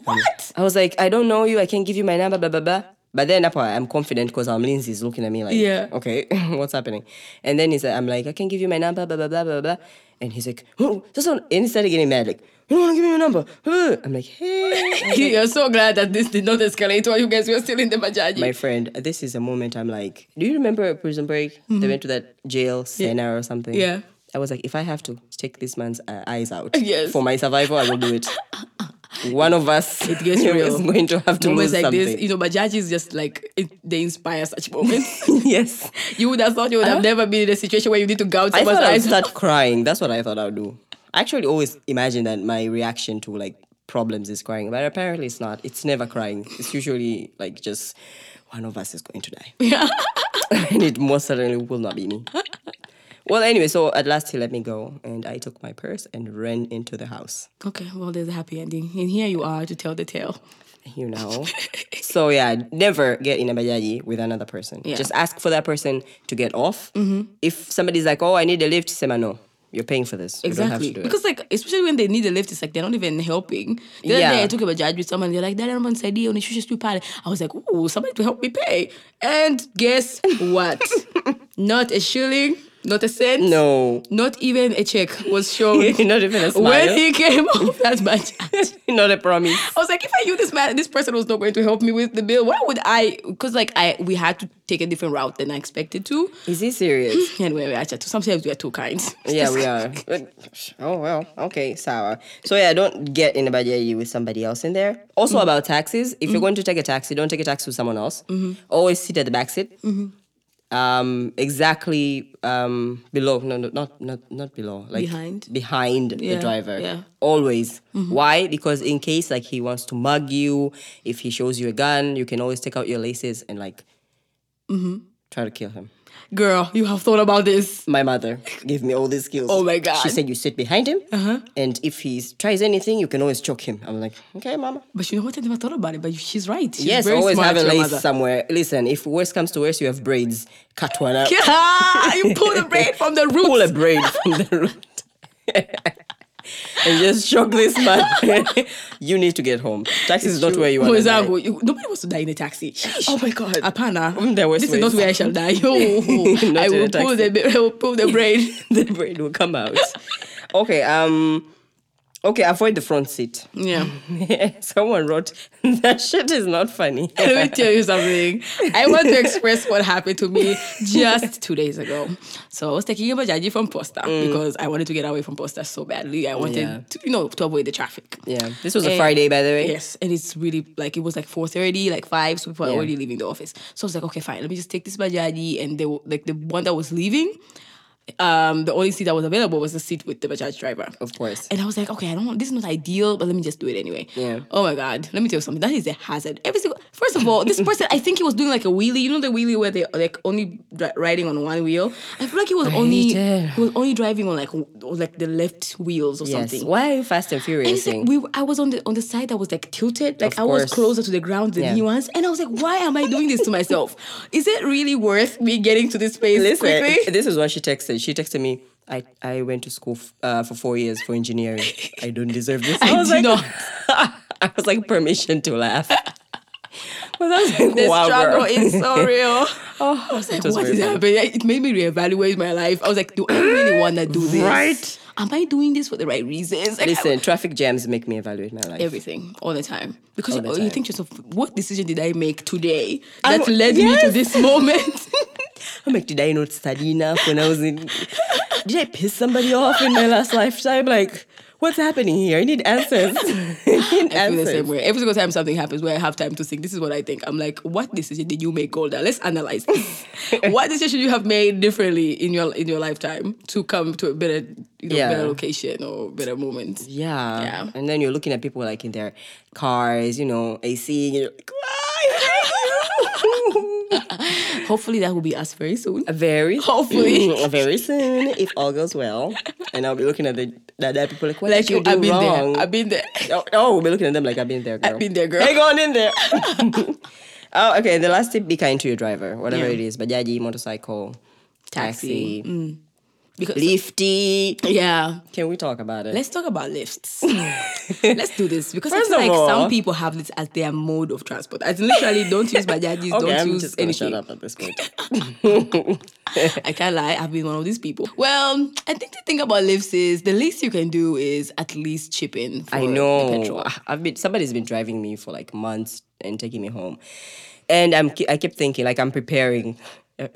S2: What?
S1: I was like, I don't know you. I can't give you my number, blah, blah, blah. But then I'm confident because um, Lindsay's looking at me like,
S2: Yeah.
S1: okay, what's happening? And then he's like, I'm like, I can give you my number, blah, blah, blah, blah, blah. And he's like, oh, just don't. And he started getting mad, like, you don't want to give me your number. I'm like, hey.
S2: You're so glad that this did not escalate while you guys were still in the bajaji.
S1: My friend, this is a moment I'm like, do you remember Prison Break? They went to that jail, Sona or something.
S2: Mm-hmm. Yeah.
S1: I was like, if I have to take this man's uh, eyes out
S2: Yes.
S1: for my survival, I will do it. One of us
S2: It gets
S1: is going to have to
S2: moments
S1: lose
S2: like
S1: something.
S2: this, you know, bajaji is just like it, they inspire such moments.
S1: yes.
S2: you would have thought you would have never been in a situation where you need to gouge someone's
S1: thought I would start crying. That's what I thought I would do. I actually always imagine that my reaction to like problems is crying, but apparently it's not. It's never crying. It's usually like just one of us is going to die. Yeah. and it most certainly will not be me. Well, anyway, so at last he let me go, and I took my purse and ran into the house.
S2: Okay, well, there's a happy ending. And here you are to tell the tale.
S1: You know. so yeah, never get in a bajaji with another person.
S2: Yeah.
S1: Just ask for that person to get off. Mm-hmm. If somebody's like, "Oh, I need a lift," say, "No, you're paying for this. You don't have
S2: Exactly.
S1: to do it."
S2: Because like especially when they need a lift, it's like they're not even helping. The other
S1: Yeah.
S2: day I took a Bajaj with someone, they're like, that I'm on Saidi on the pale. I was like, ooh, somebody to help me pay. And guess what? not a shilling, not a cent.
S1: No.
S2: Not even a check was shown.
S1: Not even a smile.
S2: when he came off that Bajaj.
S1: Not a promise.
S2: I was like, if I knew this man, this person was not going to help me with the bill, why would I? Because like I, we had to take a different route than I expected to.
S1: Is he serious?
S2: Anyway, we actually sometimes we are too kind.
S1: yeah, we are. Oh well, okay, sour. So yeah, don't get in a bajaji with somebody else in there. Also mm-hmm. about taxis, if you're mm-hmm. going to take a taxi, don't take a taxi with someone else. Mm-hmm. Always sit at the back seat. Um, exactly um, below. No, no, not not not below. Like
S2: Behind?
S1: Behind
S2: Yeah,
S1: the driver.
S2: yeah.
S1: Always. Why? Because in case like he wants to mug you, if he shows you a gun, you can always take out your laces and like try to kill him.
S2: Girl, you have thought about this.
S1: my mother gave me all these skills.
S2: Oh my God.
S1: She said you sit behind him, uh-huh. and if he tries anything, you can always choke him. I'm like, okay, mama.
S2: But you know what? I never thought about it. But she's right. She's
S1: yes, always
S2: smart,
S1: have a lace somewhere. Listen, if worst comes to worst, you have braids. Cut one out.
S2: You pull the braid from the root.
S1: Pull a braid from the root. and just shock this man. you need to get home. Taxi is not where you want to die.
S2: You- Nobody wants to die in a taxi.
S1: Oh my God.
S2: Apana.
S1: Mm, there was
S2: this is not where I shall die. Oh, I will pull the I will pull the brain.
S1: the braid will come out. Okay, um, okay, avoid the front seat.
S2: Yeah.
S1: Someone wrote that shit is not funny.
S2: Let me tell you something. I want to express what happened to me just two days ago. So I was taking a bajaji from Posta mm. because I wanted to get away from Posta so badly. I wanted
S1: Yeah.
S2: to, you know, to avoid the traffic.
S1: Yeah, this was a Friday, by the way.
S2: Yes, and it's really like it was like four thirty, like five, so people are
S1: Yeah.
S2: already leaving the office. So I was like, okay, fine, let me just take this bajaji, and they like the one that was leaving. Um, the only seat that was available was the seat with the bajaj driver.
S1: Of course.
S2: And I was like, okay, I don't want this is not ideal, but let me just do it anyway.
S1: Yeah.
S2: Oh my god, let me tell you something. That is a hazard. Every single first of all, this person I think he was doing like a wheelie. You know the wheelie where they like only dri- riding on one wheel. I feel like he was only he was only driving on like like the left wheels or
S1: Yes.
S2: something.
S1: Why are you fast and
S2: And
S1: furious?
S2: it's like we, I was on the on the side that was like tilted, like
S1: Of
S2: I was closer to the ground than
S1: Yeah.
S2: he was, and I was like, "Why am I doing this to myself? Is it really worth me getting to this place
S1: Listen,
S2: quickly?"
S1: this is what she texted. She texted me. I, I went to school f- uh, for four years for engineering. I don't deserve this.
S2: I
S1: was
S2: do
S1: like. I was like, permission to laugh. I was like,
S2: The
S1: wow,
S2: struggle
S1: girl.
S2: is so real. Oh, I was like,
S1: It was
S2: "What is happening?" It made me reevaluate my life. I was like, "Do I really want to do this?
S1: Right.
S2: Am I doing this for the right reasons?" Like, I-
S1: Listen, traffic jams make me evaluate my life.
S2: everything all the time because
S1: the
S2: you,
S1: time.
S2: you think to yourself, "What decision did I make today
S1: I'm-
S2: that led me to this moment?"
S1: I'm like, did I not study enough when I was in? Did I piss somebody off in my last lifetime? Like, what's happening here? I need answers. I need
S2: I feel the same way. Every single time something happens where I have time to think, this is what I think. I'm like, what decision did you make, Golda? Let's analyze this. what decision you have made differently in your in your lifetime to come to a better, you know,
S1: Yeah.
S2: better location or better moment?
S1: Yeah.
S2: Yeah.
S1: And then you're looking at people like in their cars, you know, AC, and you're like, "Ah, I hate you."
S2: Hopefully that will be us very soon.
S1: Very
S2: Hopefully.
S1: Mm, very soon, if all goes well. And I'll be looking at the that, that people like, what
S2: Like
S1: did you
S2: you,
S1: do
S2: I've been
S1: wrong?
S2: there. I've been there.
S1: oh, oh, we'll be looking at them like I've been there, girl.
S2: I've been there, girl.
S1: Hang on in there. oh, okay. The last tip: be kind to your driver, whatever
S2: Yeah.
S1: it is. Bajaji, motorcycle,
S2: Taxi.
S1: taxi,
S2: Because
S1: lifty.
S2: yeah.
S1: Can we talk about it?
S2: Let's talk about lifts. Let's do this because
S1: First
S2: I feel like
S1: all-
S2: some people have this as their mode of transport. As literally, don't use bajajis,
S1: okay,
S2: don't
S1: I'm
S2: use
S1: just
S2: anything.
S1: shut up at this point.
S2: I can't lie, I've been one of these people. Well, I think the thing about lifts is the least you can do is at least chip in. For
S1: I
S2: The
S1: know.
S2: petrol.
S1: I've been somebody's been driving me for like months and taking me home, and I'm I kept thinking like I'm preparing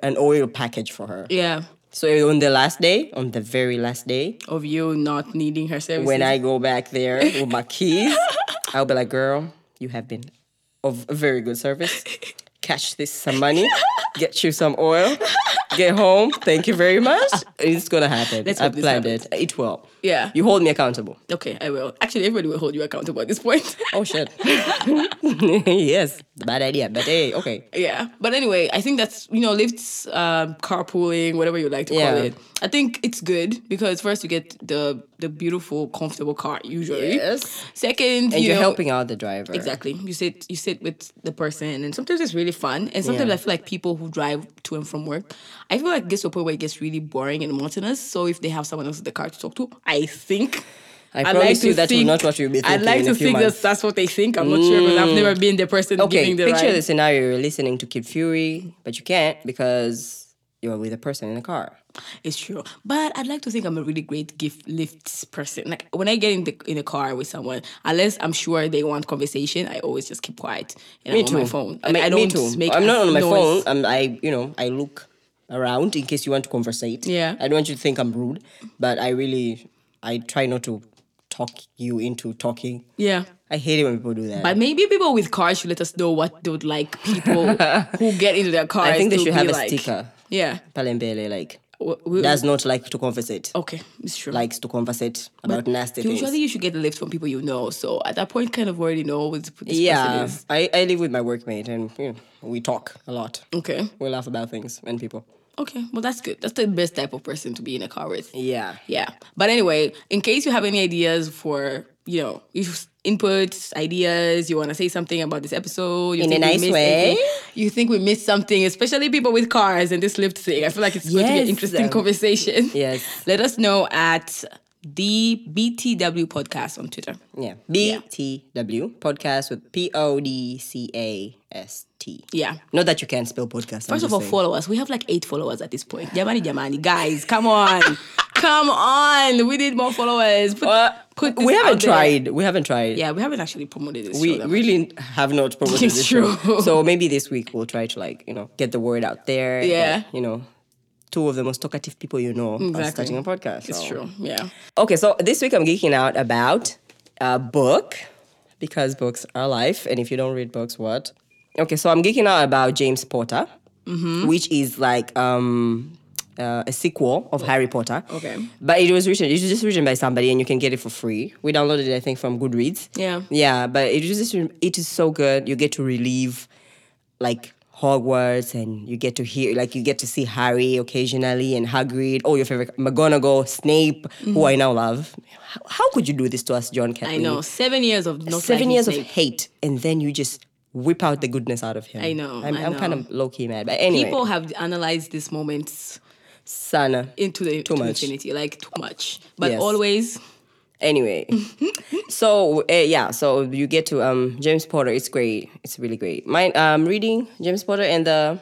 S1: an oil package for her.
S2: Yeah,
S1: So on the last day, on the very last day,
S2: of you not needing her services.
S1: when I go back there with my keys, I'll be like, "Girl, you have been of very good service. Catch this some money, get you some oil, get home. Thank you very much. It's gonna happen.
S2: Let's
S1: I planned it. It will.
S2: Yeah.
S1: You hold me accountable.
S2: Okay, I will. Actually, everybody will hold you accountable at this point.
S1: Oh shit. yes, bad idea. But hey, okay.
S2: yeah. But anyway, I think that's, you know, lifts, um, carpooling, whatever you like to
S1: Yeah.
S2: call it. I think it's good because first you get the the beautiful, comfortable car usually.
S1: Yes.
S2: Second,
S1: And
S2: you
S1: you're
S2: know,
S1: helping out the driver.
S2: Exactly. You sit you sit with the person and sometimes it's really fun. And sometimes
S1: Yeah.
S2: I feel like people who drive to and from work, I feel like it gets to a point where it gets really boring and monotonous. So if they have someone else in the car to talk to, I think
S1: I
S2: I'd
S1: promise
S2: to
S1: you that will
S2: think-
S1: not what you'll be
S2: I'd like to think
S1: months.
S2: that that's what they think. I'm not sure because I've mm. never been the person
S1: Okay,
S2: giving the
S1: picture
S2: ride.
S1: the scenario. You're listening to Kid Fury, but you can't because you're with a person in the car.
S2: It's true, but I'd like to think I'm a really great gift lifts person. Like when I get in the in a car with someone, unless I'm sure they want conversation, I always just keep quiet and
S1: Me
S2: I'm
S1: too.
S2: on my phone.
S1: I mean,
S2: I
S1: me
S2: don't
S1: too.
S2: make
S1: I'm not on my
S2: noise.
S1: phone. I'm, I, you know, I look around in case you want to conversate.
S2: Yeah.
S1: I don't want you to think I'm rude, but I really, I try not to talk you into talking.
S2: Yeah.
S1: I hate it when people do that.
S2: But maybe people with cars should let us know what they would like people who get into their cars.
S1: I think they should have a
S2: like.
S1: sticker.
S2: Yeah.
S1: Palembele, like,
S2: W- w-
S1: does not like to conversate.
S2: okay, it's true.
S1: Likes to conversate about nasty
S2: Usually
S1: things.
S2: you should get a lift from people you know. So at that point, kind of already know who this person
S1: Yeah,
S2: is.
S1: I, I live with my workmate and you know, we talk a lot.
S2: Okay.
S1: We laugh about things and people.
S2: Okay. Well, that's good. That's the best type of person to be in a car with.
S1: Yeah.
S2: Yeah. But anyway, in case you have any ideas for, you know, inputs, ideas, you want to say something about this episode, you
S1: In a
S2: think we
S1: nice
S2: missed
S1: way.
S2: anything, you think we missed something, especially people with cars and this lift thing. I feel like it's going to be an
S1: Yes.
S2: interesting conversation.
S1: Yes.
S2: Let us know at the BTW podcast on Twitter.
S1: Yeah. BTW podcast with P O D C A S T.
S2: Yeah.
S1: Not that you can't spell podcast.
S2: First of all,
S1: saying.
S2: follow us. We have like eight followers at this point. Jamani, Jamani, guys, come on, come on. We need more followers. Put,
S1: Uh,
S2: put
S1: we haven't
S2: out there.
S1: tried. We haven't tried.
S2: Yeah, we haven't actually promoted this.
S1: We really have not promoted
S2: It's
S1: this show. So maybe this week we'll try to like, you know, get the word out there.
S2: Yeah.
S1: that, you know, two of the most talkative people you know are
S2: Exactly.
S1: starting a podcast.
S2: It's true. Yeah.
S1: Okay, so this week I'm geeking out about a book because books are life, and if you don't read books, what? Okay, so I'm geeking out about James Potter,
S2: Mm-hmm.
S1: which is like um, uh, a sequel of Harry Potter.
S2: Okay.
S1: but it was written. It was just written by somebody, and you can get it for free. We downloaded it, I think, from Goodreads.
S2: Yeah.
S1: yeah, but it was just it is so good. You get to relive like Hogwarts and you get to hear like you get to see Harry occasionally and Hagrid, oh your favorite McGonagall, Snape, who I now love. How, how could you do this to us, Joanne Kathleen?
S2: Mm-hmm. I know. Seven years of not
S1: Seven years of hate, and then you just whip out the goodness out of him.
S2: I know,
S1: I'm,
S2: I
S1: I'm kind of low key mad, but anyway,
S2: People have analyzed these moments
S1: Sana.
S2: into the
S1: Too
S2: to
S1: much.
S2: infinity, like too much. But
S1: Yes.
S2: always,
S1: Anyway, so uh, yeah, so you get to um James Potter. It's great. It's really great. Mine um reading James Potter and the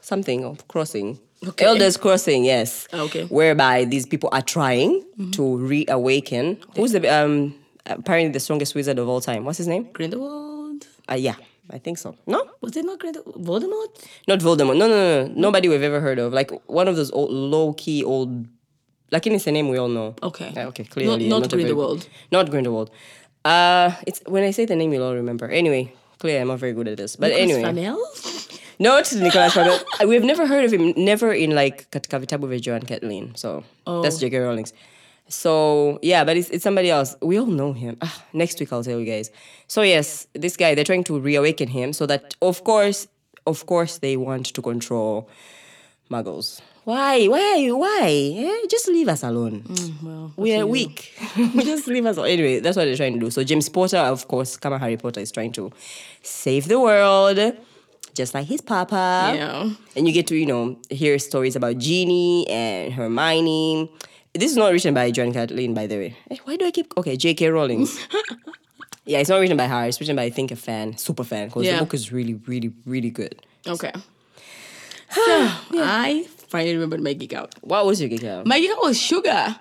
S1: something of crossing.
S2: Okay.
S1: Elders crossing, yes.
S2: Okay.
S1: Whereby these people are trying to reawaken. Who's the um apparently the strongest wizard of all time? What's his name?
S2: Grindelwald.
S1: Uh, yeah, I think so. No,
S2: Was it not Grindelwald? Voldemort?
S1: not Voldemort. No, no, no, no. Nobody we've ever heard of. Like one of those old, low key old. Like it's a name we all know.
S2: Okay.
S1: Okay, clearly.
S2: Not,
S1: I'm
S2: not
S1: a very-
S2: Grindelwald.
S1: Not Grindelwald. Uh, it's when I say the name, you'll all remember. Anyway, clearly I'm not very good at this. But
S2: Nicholas
S1: anyway,
S2: Flamel?
S1: not Nicholas Flamel. We've never heard of him. Never in like katika vitabu vya Joanne Kathleen. So that's J.K. Rowling's. So yeah, but it's, it's somebody else. We all know him. Ah, next week I'll tell you guys. So yes, this guy they're trying to reawaken him so that of course of course, they want to control muggles. Why? Why? Why? Eh, just leave us alone.
S2: well,
S1: we are weak. just leave us alone. Anyway, that's what they're trying to do. So James Potter, of course, Kama Harry Potter is trying to save the world, just like his papa.
S2: Yeah.
S1: And you get to, you know, hear stories about Ginny and Hermione. This is not written by Joanne Kathleen, by the way. Eh, Why do I keep okay? J.K. Rowling. yeah, it's not written by her. It's written by I think a fan, super fan, because
S2: Yeah.
S1: the book is really, really, really good.
S2: Okay. So I finally remembered my geek out.
S1: What was your geek out?
S2: My geek out was Shuga.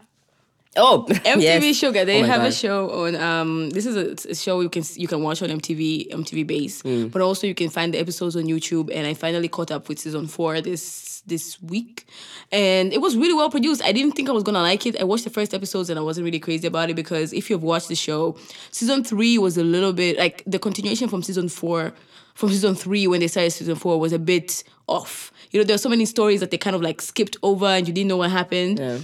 S1: Oh,
S2: MTV
S1: yes.
S2: Shuga. They
S1: Oh
S2: have a show on. Um, this is a, a show you can you can watch on MTV MTV Base,
S1: Hmm.
S2: but also you can find the episodes on YouTube. And I finally caught up with season four this this week, and it was really well produced. I didn't think I was gonna like it. I watched the first episodes and I wasn't really crazy about it because if you've watched the show, season three was a little bit like the continuation from season four. From season three, when they started season four, was a bit off. You know, there are so many stories that they kind of like skipped over and you didn't know what happened
S1: Yeah.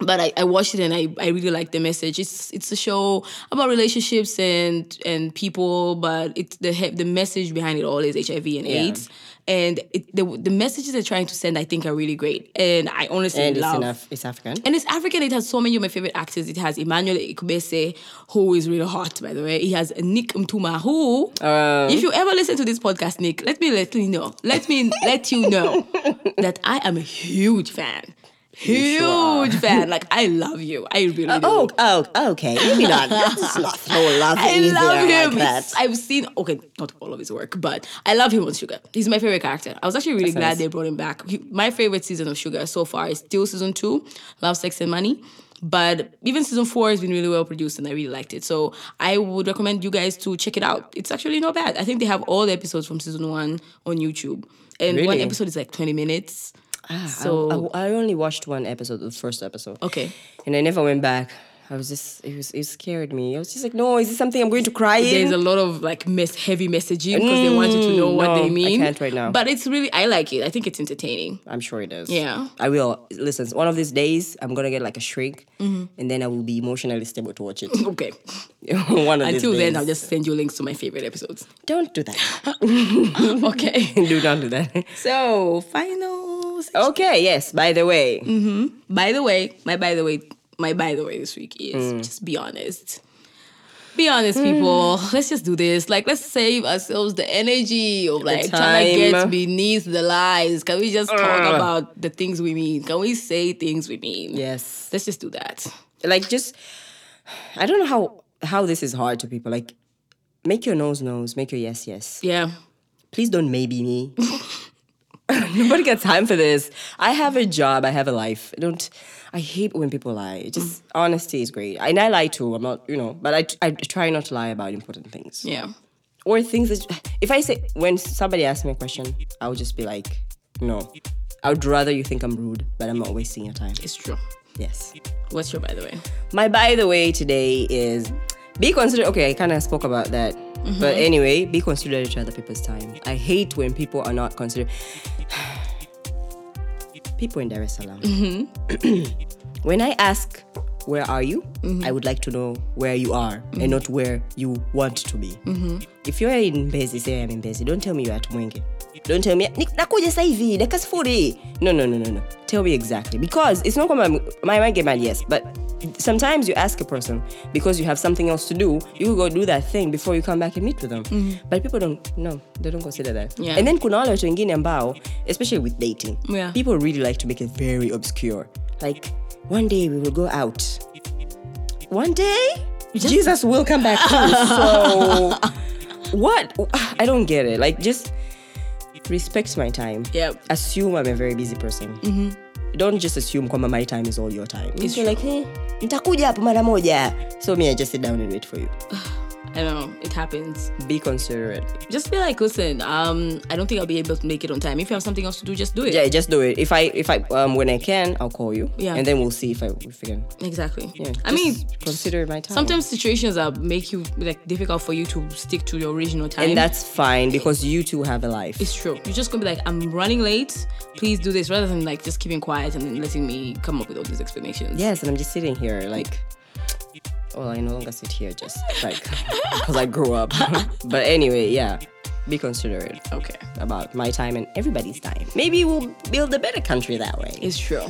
S2: but I, I watched it and I, I really like the message. It's it's a show about relationships and and people, but it's the the message behind it all is HIV and AIDS, and it, the the messages they're trying to send I think are really great, and I honestly
S1: And it's
S2: love.
S1: enough. It's African.
S2: And it's African. It has so many of my favorite actors. It has Emmanuel Ikubese, who is really hot, by the way. He has Nick Mutuma, who,
S1: Um,
S2: if you ever listen to this podcast, Nick, let me let you know. Let me let you know that I am a huge fan. Huge fan. Like I love you. I really uh, oh, do.
S1: Oh, oh, okay. Maybe not. That's not so lovely.
S2: I love him.
S1: Like.
S2: I've seen okay, not all of his work, but I love him on Shuga. He's my favorite character. I was actually really
S1: That's
S2: glad
S1: nice.
S2: they brought him back. He- my favorite season of Shuga so far is still season two, Love, Sex, and Money. But even season four has been really well produced, and I really liked it. So I would recommend you guys to check it out. It's actually not bad. I think they have all the episodes from season one on YouTube, and one episode is like twenty minutes. So
S1: I, I only watched one episode, the first episode.
S2: okay.
S1: And I never went back. I was just, it was, it scared me. I was just like, no, is this something I'm going to cry
S2: there's
S1: in?
S2: a lot of like mess, heavy messaging because they want you to know
S1: Mm,
S2: what
S1: no,
S2: they
S1: I
S2: mean.
S1: can't right now.
S2: But it's really, I like it. I think it's entertaining.
S1: I'm sure it is.
S2: Yeah.
S1: I will. Listen, one of these days, I'm going to get like a shrink
S2: Mm-hmm.
S1: and then I will be emotionally stable to watch it.
S2: Okay.
S1: one of
S2: Until
S1: these
S2: then. I'll just send you links to my favorite episodes.
S1: Don't do that.
S2: Okay.
S1: do not do that.
S2: so, final. Section.
S1: Okay, yes, by the way. Mm-hmm.
S2: By the way, my by the way, my by the way this week is
S1: Mm.
S2: just be honest. Be honest, people. Let's just do this. Like, let's save ourselves the energy of like trying to get beneath the lies. Can we just talk about the things we mean? Can we say things we mean?
S1: Yes.
S2: Let's just do that.
S1: like just I don't know how how this is hard to people. Like make your nose nose, make your yes yes.
S2: Yeah.
S1: Please don't maybe me. Nobody got time for this. I have a job. I have a life. I don't. I hate when people lie. Just mm. honesty is great, and I lie too. I'm not, you know, but I I try not to lie about important things
S2: Yeah.
S1: or things that. If I say when somebody asks me a question, I would just be like, no. I would rather you think I'm rude, but I'm not wasting your time.
S2: It's true.
S1: Yes.
S2: What's your by the way?
S1: My by the way today is be considerate. Okay, I kind of spoke about that. Mm-hmm. But anyway, be considerate to other people's time. I hate when people are not considerate. people in Dar es Salaam. Mm-hmm. when I ask, where are you? Mm-hmm. I would like to know where you are and not where you want to be. If you're in Mbezi, say I'm in Mbezi. Don't tell me you're at Mwenge. Don't tell me "Ni- nakuja sasa hivi dakika sifuri. No, no, no, no, no. Tell me exactly because it's not kwamba my get mad. Yes, but sometimes you ask a person because you have something else to do. You go do that thing before you come back and meet with them. Mm. But people don't. No, they don't consider that.
S2: Yeah.
S1: And then kuna wale watu wengine ambao, especially with dating,
S2: Yeah.
S1: people really like to make it very obscure. Like one day we will go out. One day Jesus will come back too. So what? I don't get it. Like just respect my time.
S2: Yep.
S1: Assume I'm a very busy person. Mm-hmm. Don't just assume kwamba my time is all your time.
S2: It's
S1: like, hey, nitakuja hapo mara moja. So me, I just sit down and wait for you.
S2: I don't know it happens.
S1: Be considerate.
S2: Just be like, listen, um, I don't think I'll be able to make it on time. If you have something else to do, just do it.
S1: Yeah, just do it. If I, if I, um, when I can, I'll call you.
S2: Yeah.
S1: And then we'll see if I, if I can.
S2: Exactly.
S1: Yeah.
S2: I mean,
S1: consider my time.
S2: sometimes situations that make you like difficult for you to stick to your original time.
S1: and that's fine because you two have a life.
S2: it's true. You're just gonna be like, I'm running late. Please do this, rather than like just keeping quiet and then letting me come up with all these explanations.
S1: Yes, and I'm just sitting here like, well, I no longer sit here just like because I grew up. but anyway, yeah. be considerate
S2: Okay.
S1: about my time and everybody's time. Maybe we'll build a better country that way.
S2: It's true.